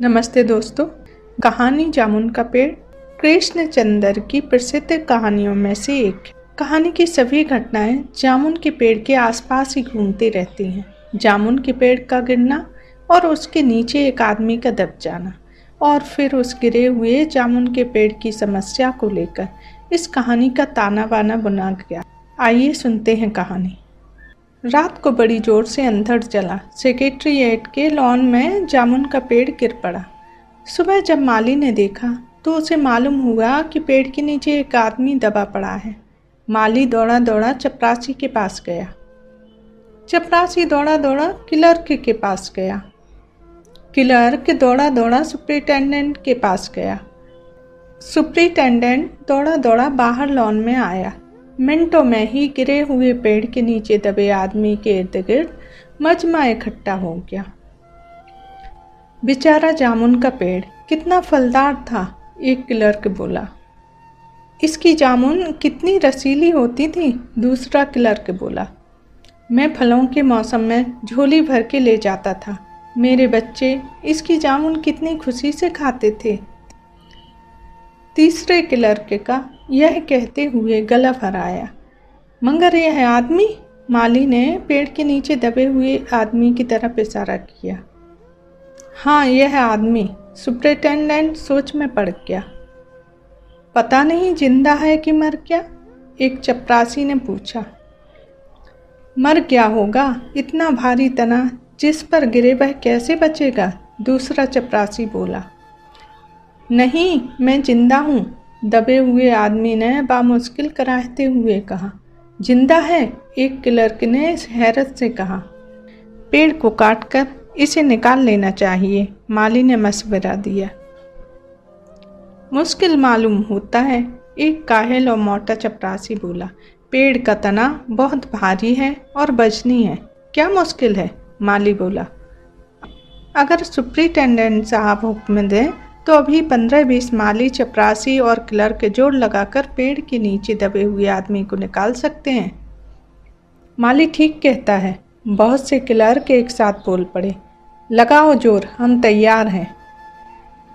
नमस्ते दोस्तों, कहानी जामुन का पेड़। कृष्ण चंद्र की प्रसिद्ध कहानियों में से एक। कहानी की सभी घटनाएँ जामुन के पेड़ के आसपास ही घूमती रहती हैं। जामुन के पेड़ का गिरना और उसके नीचे एक आदमी का दब जाना और फिर उस गिरे हुए जामुन के पेड़ की समस्या को लेकर इस कहानी का ताना बाना बुना गया। आइए सुनते हैं कहानी। रात को बड़ी ज़ोर से अंधड़ चला सेक्रेटरीट के लॉन में जामुन का पेड़ गिर पड़ा। सुबह जब माली ने देखा तो उसे मालूम हुआ कि पेड़ के नीचे एक आदमी दबा पड़ा है। माली दौड़ा दौड़ा चपरासी के पास गया। चपरासी दौड़ा दौड़ा क्लर्क के पास गया। क्लर्क दौड़ा दौड़ा सुप्रिटेंडेंट के पास गया। सुप्रिटेंडेंट दौड़ा दौड़ा बाहर लॉन में आया। मिनटों में ही गिरे हुए पेड़ के नीचे दबे आदमी के इर्द गिर्द मजमा इकट्ठा हो गया। बेचारा जामुन का पेड़ कितना फलदार था, एक क्लर्क बोला। इसकी जामुन कितनी रसीली होती थी, दूसरा क्लर्क बोला। मैं फलों के मौसम में झोली भर के ले जाता था। मेरे बच्चे इसकी जामुन कितनी खुशी से खाते थे। तीसरे क्लर्क का यह कहते हुए गला फराया मगर यह आदमी, माली ने पेड़ के नीचे दबे हुए आदमी की तरफ़ इशारा किया। हाँ यह आदमी सुप्रिटेंडेंट सोच में पड़ गया। पता नहीं ज़िंदा है कि मर गया, एक चपरासी ने पूछा। मर क्या होगा, इतना भारी तना जिस पर गिरे वह कैसे बचेगा? दूसरा चपरासी बोला। नहीं, मैं ज़िंदा हूँ, दबे हुए आदमी ने बामुश्किल कराहते हुए कहा। ज़िंदा है, एक क्लर्क ने हैरत से कहा। पेड़ को काटकर इसे निकाल लेना चाहिए, माली ने मशवरा दिया। मुश्किल मालूम होता है, एक काहिल और मोटा चपरासी बोला, पेड़ का तना बहुत भारी है और बजनी है, क्या मुश्किल है? माली बोला, अगर सुप्रिटेंडेंट साहब हुक्म दें तो अभी पंद्रह बीस माली चपरासी और क्लर्क जोड़ लगाकर पेड़ के नीचे दबे हुए आदमी को निकाल सकते हैं। माली ठीक कहता है। बहुत से क्लर्क एक साथ बोल पड़े। लगाओ ज़ोर, हम तैयार हैं।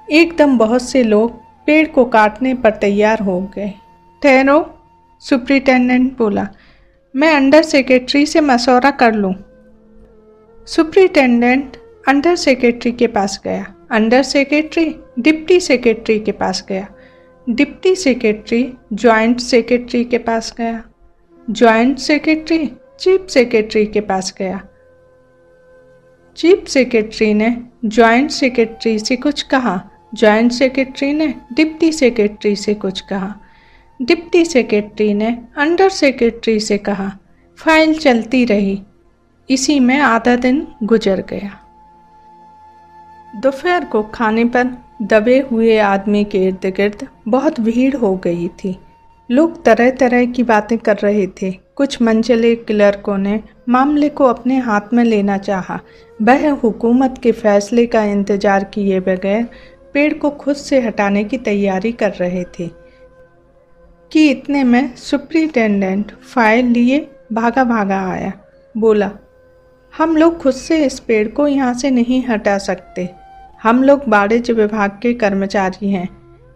एकदम बहुत से लोग पेड़ को काटने पर तैयार हो गए। ठहरो सुप्रिटेंडेंट बोला, मैं अंडर सेक्रेटरी से मशवरा कर लूँ। सुप्रिटेंडेंट अंडर सेक्रेटरी के पास गया। Under secretary? डिप्टी सेक्रेटरी के पास गया। डिप्टी सेक्रेटरी जॉइंट सेक्रेटरी के पास गया। जॉइंट सेक्रेटरी, चीफ सेक्रेटरी के पास गया। चीफ सेक्रेटरी ने जॉइंट सेक्रेटरी से कुछ कहा। जॉइंट सेक्रेटरी ने डिप्टी सेक्रेटरी से कुछ कहा। डिप्टी सेक्रेटरी ने अंडर सेक्रेटरी से कहा, फ़ाइल चलती रही। इसी में आधा दिन गुजर गया। दोपहर को खाने पर दबे हुए आदमी के इर्द गिर्द बहुत भीड़ हो गई थी। लोग तरह तरह की बातें कर रहे थे। कुछ मंचले क्लर्कों ने मामले को अपने हाथ में लेना चाहा। वह हुकूमत के फैसले का इंतज़ार किए बगैर पेड़ को खुद से हटाने की तैयारी कर रहे थे। कि इतने में सुप्रिटेंडेंट फ़ाइल लिए भागा भागा आया। बोला, हम लोग खुद से इस पेड़ को यहाँ से नहीं हटा सकते। हम लोग वाणिज्य विभाग के कर्मचारी हैं।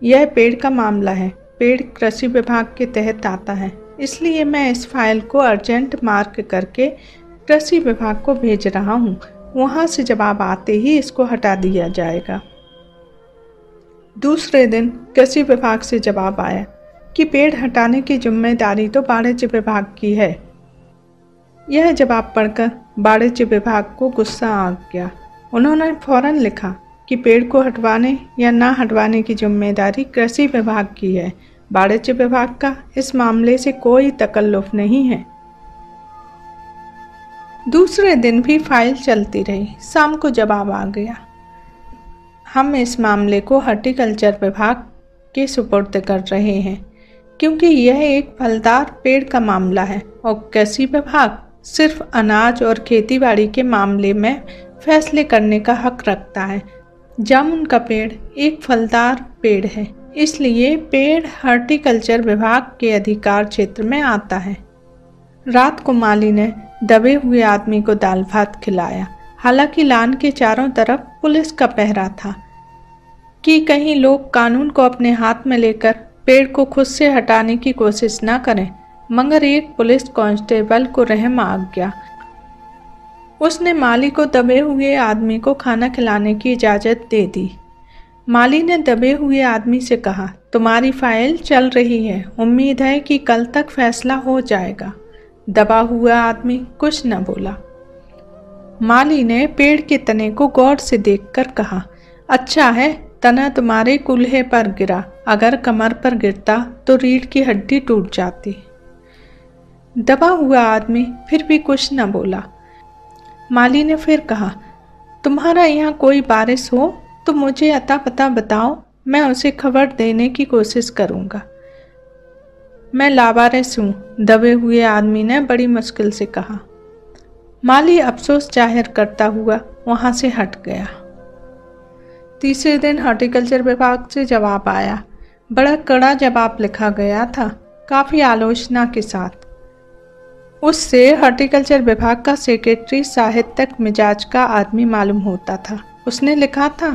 यह पेड़ का मामला है। पेड़ कृषि विभाग के तहत आता है। इसलिए मैं इस फ़ाइल को अर्जेंट मार्क करके कृषि विभाग को भेज रहा हूँ। वहाँ से जवाब आते ही इसको हटा दिया जाएगा। दूसरे दिन कृषि विभाग से जवाब आया कि पेड़ हटाने की ज़िम्मेदारी तो वाणिज्य विभाग की है। यह जवाब पढ़कर वाणिज्य विभाग को गुस्सा आ गया। उन्होंने फ़ौरन लिखा कि पेड़ को हटवाने या ना हटवाने की ज़िम्मेदारी कृषि विभाग की है। वाणिज्य विभाग का इस मामले से कोई तकल्लुफ नहीं है। दूसरे दिन भी फ़ाइल चलती रही। शाम को जवाब आ गया। हम इस मामले को हॉर्टिकल्चर विभाग के सुपुर्द कर रहे हैं, क्योंकि यह एक फलदार पेड़ का मामला है और कृषि विभाग सिर्फ़ अनाज और खेतीबाड़ी के मामले में फैसले करने का हक रखता है। जामुन का पेड़ एक फलदार पेड़ है। इसलिए पेड़ हॉर्टिकल्चर विभाग के अधिकार क्षेत्र में आता है। रात को माली ने दबे हुए आदमी को दाल भात खिलाया। हालाँकि लान के चारों तरफ़ पुलिस का पहरा था कि कहीं लोग कानून को अपने हाथ में लेकर पेड़ को खुद से हटाने की कोशिश ना करें, मगर एक पुलिस कांस्टेबल को रहम आ गया। उसने माली को दबे हुए आदमी को खाना खिलाने की इजाज़त दे दी। माली ने दबे हुए आदमी से कहा, तुम्हारी फ़ाइल चल रही है। उम्मीद है कि कल तक फैसला हो जाएगा। दबा हुआ आदमी कुछ न बोला। माली ने पेड़ के तने को गौर से देखकर कहा अच्छा है, तना तुम्हारे कुल्हे पर गिरा। अगर कमर पर गिरता तो रीढ़ की हड्डी टूट जाती। दबा हुआ आदमी फिर भी कुछ न बोला। माली ने फिर कहा, तुम्हारा यहाँ कोई बारिश हो तो मुझे अता पता बताओ, मैं उसे खबर देने की कोशिश करूँगा मैं लावारिस हूँ, दबे हुए आदमी ने बड़ी मुश्किल से कहा। माली अफसोस ज़ाहिर करता हुआ वहाँ से हट गया। तीसरे दिन हॉर्टिकल्चर विभाग से जवाब आया। बड़ा कड़ा जवाब लिखा गया था, काफ़ी आलोचना के साथ। उससे हॉर्टिकल्चर विभाग का सेक्रेटरी साहित्यक मिजाज का आदमी मालूम होता था। उसने लिखा था,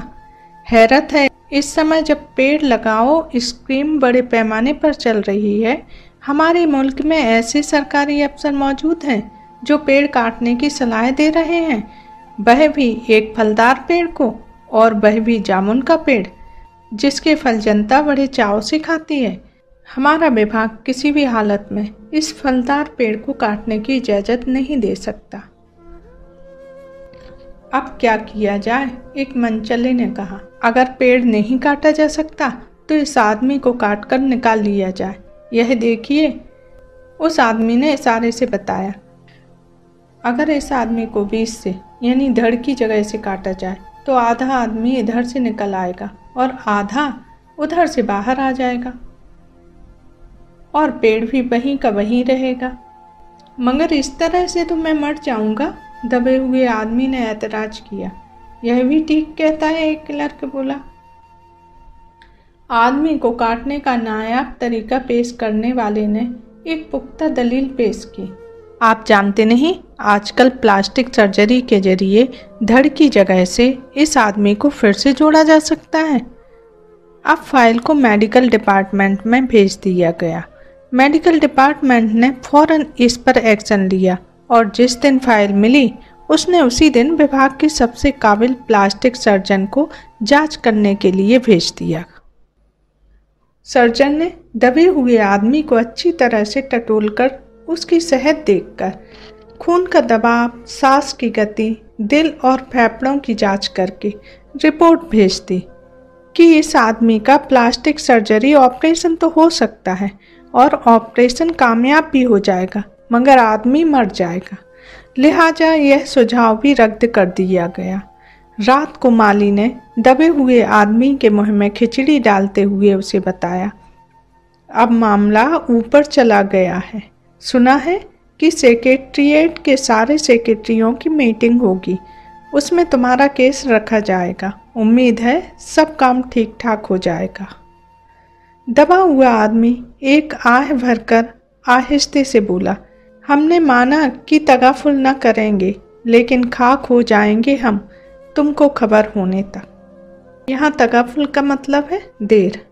हैरत है, इस समय जब पेड़ लगाओ स्कीम बड़े पैमाने पर चल रही है। हमारे मुल्क में ऐसे सरकारी अफसर मौजूद हैं जो पेड़ काटने की सलाह दे रहे हैं। वह भी एक फलदार पेड़ को और वह भी जामुन का पेड़, जिसके फल जनता बड़े चाव से खाती है। हमारा विभाग किसी भी हालत में इस फलदार पेड़ को काटने की इजाज़त नहीं दे सकता। अब क्या किया जाए? एक मंचले ने कहा, अगर पेड़ नहीं काटा जा सकता तो इस आदमी को काट कर निकाल लिया जाए। यह देखिए। उस आदमी ने इशारे से बताया, अगर इस आदमी को बीच से, यानी धड़ की जगह से काटा जाए तो आधा आदमी इधर से निकल आएगा और आधा उधर से बाहर आ जाएगा। और पेड़ भी वहीं का वहीं रहेगा। मगर इस तरह से तो मैं मर जाऊँगा, दबे हुए आदमी ने ऐतराज किया। यह भी ठीक कहता है, एक क्लर्क बोला। आदमी को काटने का नायाब तरीका पेश करने वाले ने एक पुख्ता दलील पेश की। आप जानते नहीं, आजकल प्लास्टिक सर्जरी के ज़रिए धड़ की जगह से इस आदमी को फिर से जोड़ा जा सकता है। अब फ़ाइल को मेडिकल डिपार्टमेंट में भेज दिया गया। मेडिकल डिपार्टमेंट ने फ़ौरन इस पर एक्शन लिया और जिस दिन फ़ाइल मिली, उसने उसी दिन विभाग के सबसे काबिल प्लास्टिक सर्जन को जाँच करने के लिए भेज दिया। सर्जन ने दबे हुए आदमी को अच्छी तरह से टटोल कर उसकी सेहत देखकर, खून का दबाव, सांस की गति, दिल और फेफड़ों की जाँच करके रिपोर्ट भेज दी कि इस आदमी का प्लास्टिक सर्जरी ऑपरेशन तो हो सकता है और ऑपरेशन कामयाब भी हो जाएगा, मगर आदमी मर जाएगा। लिहाजा यह सुझाव भी रद्द कर दिया गया। रात को माली ने दबे हुए आदमी के मुँह में खिचड़ी डालते हुए उसे बताया, अब मामला ऊपर चला गया है। सुना है कि सेक्रेटरीट के सारे सेक्रेटरियों की मीटिंग होगी। उसमें तुम्हारा केस रखा जाएगा। उम्मीद है सब काम ठीक ठाक हो जाएगा। दबा हुआ आदमी एक आह भरकर आहिस्ते से बोला, हमने माना कि तगाफुल न करेंगे, लेकिन खाक हो जाएँगे हम, तुमको खबर होने तक। यहाँ तगाफुल का मतलब है देर।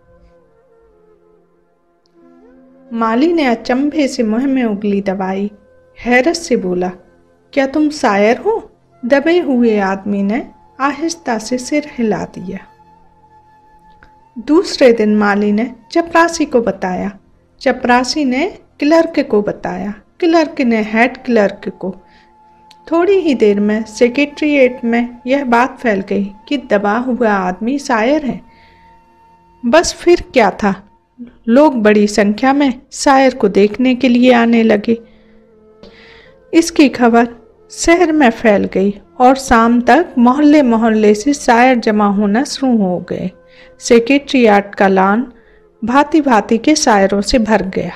माली ने अचंभे से मुँह में उगली दबाई, हैरत से बोला, क्या तुम शायर हो? दबे हुए आदमी ने आहिस्ता से सिर हिला दिया। दूसरे दिन माली ने चपरासी को बताया। चपरासी ने क्लर्क को बताया। क्लर्क ने हेड क्लर्क को। थोड़ी ही देर में सेक्रेटरीट में यह बात फैल गई कि दबा हुआ आदमी शायर है। बस फिर क्या था? लोग बड़ी संख्या में शायर को देखने के लिए आने लगे। इसकी खबर शहर में फैल गई और शाम तक मोहल्ले मोहल्ले से शायर जमा होना शुरू हो गए। सेक्रेटरियाट का लान भांति भांति के शायरों से भर गया।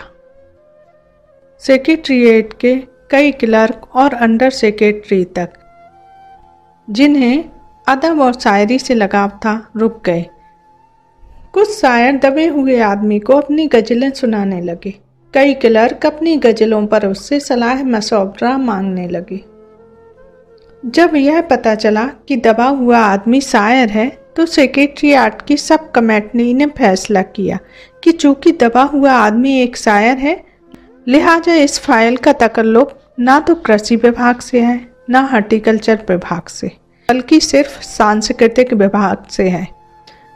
सेक्रेटरीट के कई क्लर्क और अंडर सेक्रेटरी तक, जिन्हें अदब और शायरी से लगाव था, रुक गए। कुछ शायर दबे हुए आदमी को अपनी गज़लें सुनाने लगे। कई क्लर्क अपनी गज़लों पर उससे सलाह मशवरा मांगने लगे। जब यह पता चला कि दबा हुआ आदमी शायर है तो सेक्रेटरीट की सब कमेटनी ने फैसला किया कि चूँकि दबा हुआ आदमी एक शायर है, लिहाजा इस फ़ाइल का तकल्लुक ना तो कृषि विभाग से है, ना हॉर्टिकल्चर विभाग से, बल्कि सिर्फ़ सांस्कृतिक विभाग से है।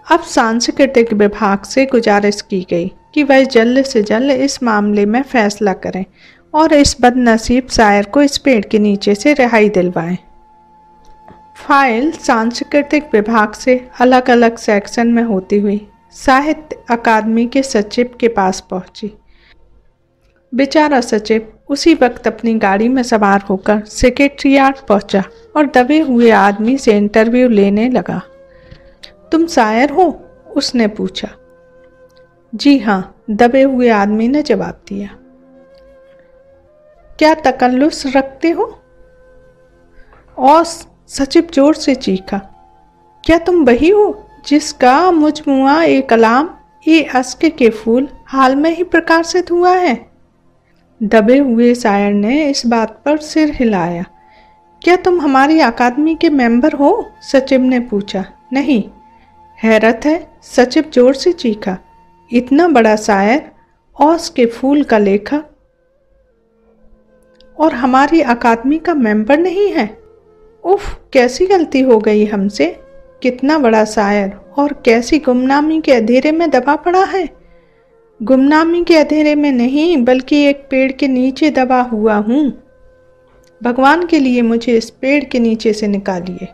अब सांस्कृतिक विभाग से गुजारिश की गई कि वह जल्द से जल्द इस मामले में फैसला करें और इस बदनसीब शायर को इस पेड़ के नीचे से रिहाई दिलवाएँ। फ़ाइल सांस्कृतिक विभाग से अलग अलग सेक्शन में होती हुई साहित्य अकादमी के सचिव के पास पहुँची। बेचारा सचिव उसी वक्त अपनी गाड़ी में सवार होकर सेक्रेटरियाट पहुँचा और दबे हुए आदमी से इंटरव्यू लेने लगा। तुम शायर हो? उसने पूछा। जी हाँ दबे हुए आदमी ने जवाब दिया। क्या तकल्लुस रखते हो? और सचिव ज़ोर से चीखा, क्या तुम वही हो जिसका मुजमुआ ए कलाम ए अस्क के फूल हाल में ही प्रकाशित हुआ है? दबे हुए शायर ने इस बात पर सिर हिलाया, क्या तुम हमारी अकादमी के मेंबर हो? सचिव ने पूछा, नहीं, हैरत है, सचिव ज़ोर से चीखा, इतना बड़ा शायर औस के फूल का लेखक और हमारी अकादमी का मेंबर नहीं है? उफ, कैसी गलती हो गई हमसे? कितना बड़ा शायर और कैसी गुमनामी के अंधेरे में दबा पड़ा है? गुमनामी के अंधेरे में नहीं, बल्कि एक पेड़ के नीचे दबा हुआ हूँ। भगवान के लिए मुझे इस पेड़ के नीचे से निकालिए।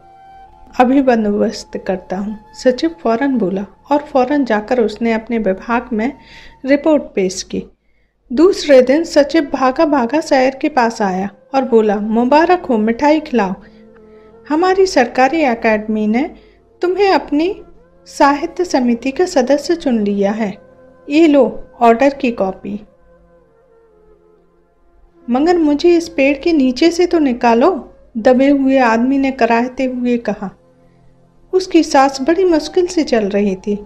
अभी बंदोबस्त करता हूँ, सचिव फ़ौरन बोला और फ़ौरन जाकर उसने अपने विभाग में रिपोर्ट पेश की। दूसरे दिन सचिव भागा भागा शायर के पास आया और बोला, मुबारक हो, मिठाई खिलाओ। हमारी सरकारी एकेडमी ने तुम्हें अपनी साहित्य समिति का सदस्य चुन लिया है। ये लो ऑर्डर की कॉपी मगर मुझे इस पेड़ के नीचे से तो निकालो, दबे हुए आदमी ने कराहते हुए कहा। उसकी सांस बड़ी मुश्किल से चल रही थी।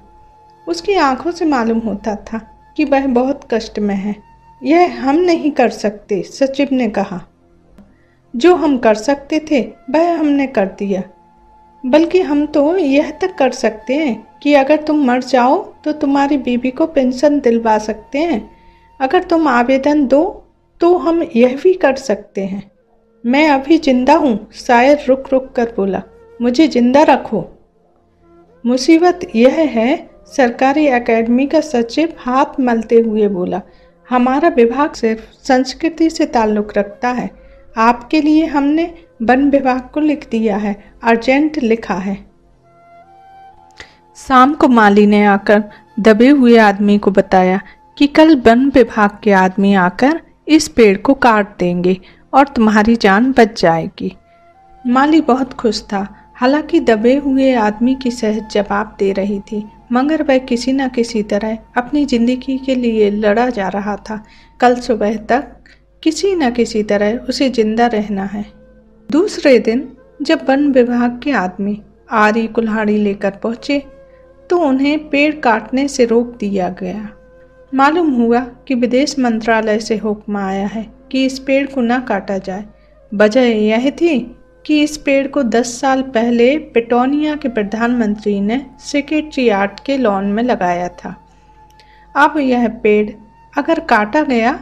उसकी आँखों से मालूम होता था कि वह बहुत कष्ट में है। यह हम नहीं कर सकते, सचिव ने कहा। जो हम कर सकते थे, वह हमने कर दिया। बल्कि हम तो यह तक कर सकते हैं कि अगर तुम मर जाओ तो तुम्हारी बीबी को पेंशन दिलवा सकते हैं। अगर तुम आवेदन दो तो हम यह भी कर सकते हैं। मैं अभी ज़िंदा हूँ शायर रुक रुक कर बोला। मुझे ज़िंदा रखो। मुसीबत यह है, सरकारी एकेडमी का सचिव हाथ मलते हुए बोला, हमारा विभाग सिर्फ़ संस्कृति से ताल्लुक़ रखता है। आपके लिए हमने वन विभाग को लिख दिया है, अर्जेंट लिखा है। शाम को माली ने आकर दबे हुए आदमी को बताया कि कल वन विभाग के आदमी आकर इस पेड़ को काट देंगे और तुम्हारी जान बच जाएगी। माली बहुत खुश था। हालाँकि दबे हुए आदमी की सहज जवाब दे रही थी, मगर वह किसी न किसी तरह अपनी ज़िंदगी के लिए लड़ा जा रहा था। कल सुबह तक किसी न किसी तरह उसे ज़िंदा रहना है। दूसरे दिन, जब वन विभाग के आदमी आरी कुल्हाड़ी लेकर पहुँचे तो उन्हें पेड़ काटने से रोक दिया गया। मालूम हुआ कि विदेश मंत्रालय से हुक्म आया है कि इस पेड़ को न काटा जाए। वजह यह थी कि इस पेड़ को 10 साल पहले पेटोनिया के प्रधानमंत्री ने सेक्रेटरी आर्ट के लॉन में लगाया था। अब यह पेड़ अगर काटा गया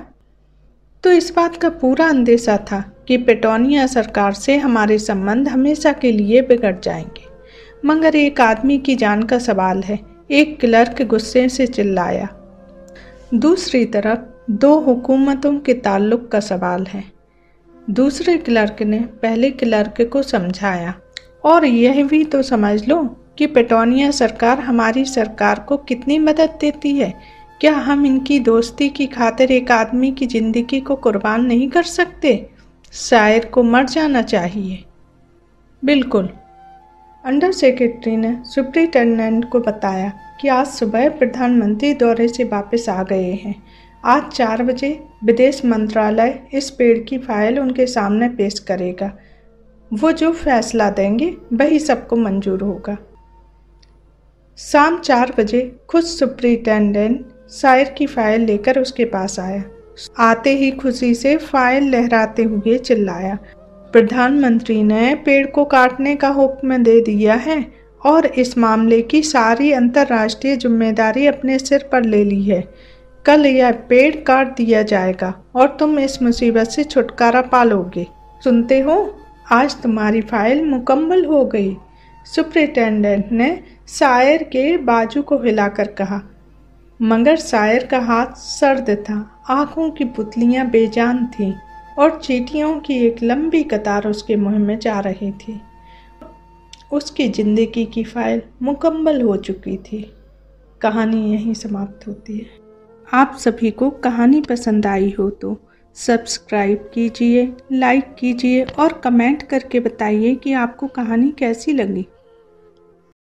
तो इस बात का पूरा अंदेशा था कि पेटोनिया सरकार से हमारे संबंध हमेशा के लिए बिगड़ जाएँगे। मगर एक आदमी की जान का सवाल है, एक क्लर्क गुस्से से चिल्लाया। दूसरी तरफ़, दो हुकूमतों के ताल्लुक का सवाल है। दूसरे क्लर्क ने पहले क्लर्क को समझाया, और यह भी तो समझ लो कि पेटोनिया सरकार हमारी सरकार को कितनी मदद देती है। क्या हम इनकी दोस्ती की खातिर एक आदमी की ज़िंदगी को कुर्बान नहीं कर सकते? शायर को मर जाना चाहिए। बिल्कुल। अंडर सेक्रेटरी ने सुप्रिंटेंडेंट को बताया कि आज सुबह प्रधानमंत्री दौरे से वापस आ गए हैं। आज चार बजे विदेश मंत्रालय इस पेड़ की फ़ाइल उनके सामने पेश करेगा। वो जो फैसला देंगे, वही सबको मंजूर होगा। शाम चार बजे खुद सुप्रिंटेंडेंट शायर की फ़ाइल लेकर उसके पास आया। आते ही खुशी से फ़ाइल लहराते हुए चिल्लाया, प्रधानमंत्री ने पेड़ को काटने का हुक्म दे दिया है और इस मामले की सारी अंतर्राष्ट्रीय ज़िम्मेदारी अपने सिर पर ले ली है। कल यह पेड़ काट दिया जाएगा और तुम इस मुसीबत से छुटकारा पालोगे। सुनते हो? आज तुम्हारी फ़ाइल मुकम्मल हो गई। सुप्रिटेंडेंट ने शायर के बाजू को हिलाकर कहा मगर शायर का हाथ सर्द था। आँखों की पुतलियाँ बेजान थीं और चीटियों की एक लंबी कतार उसके मुँह में जा रही थी। उसकी ज़िंदगी की फ़ाइल मुकम्मल हो चुकी थी। कहानी यहीं समाप्त होती है। आप सभी को कहानी पसंद आई हो तो सब्सक्राइब कीजिए, लाइक कीजिए और कमेंट करके बताइए कि आपको कहानी कैसी लगी।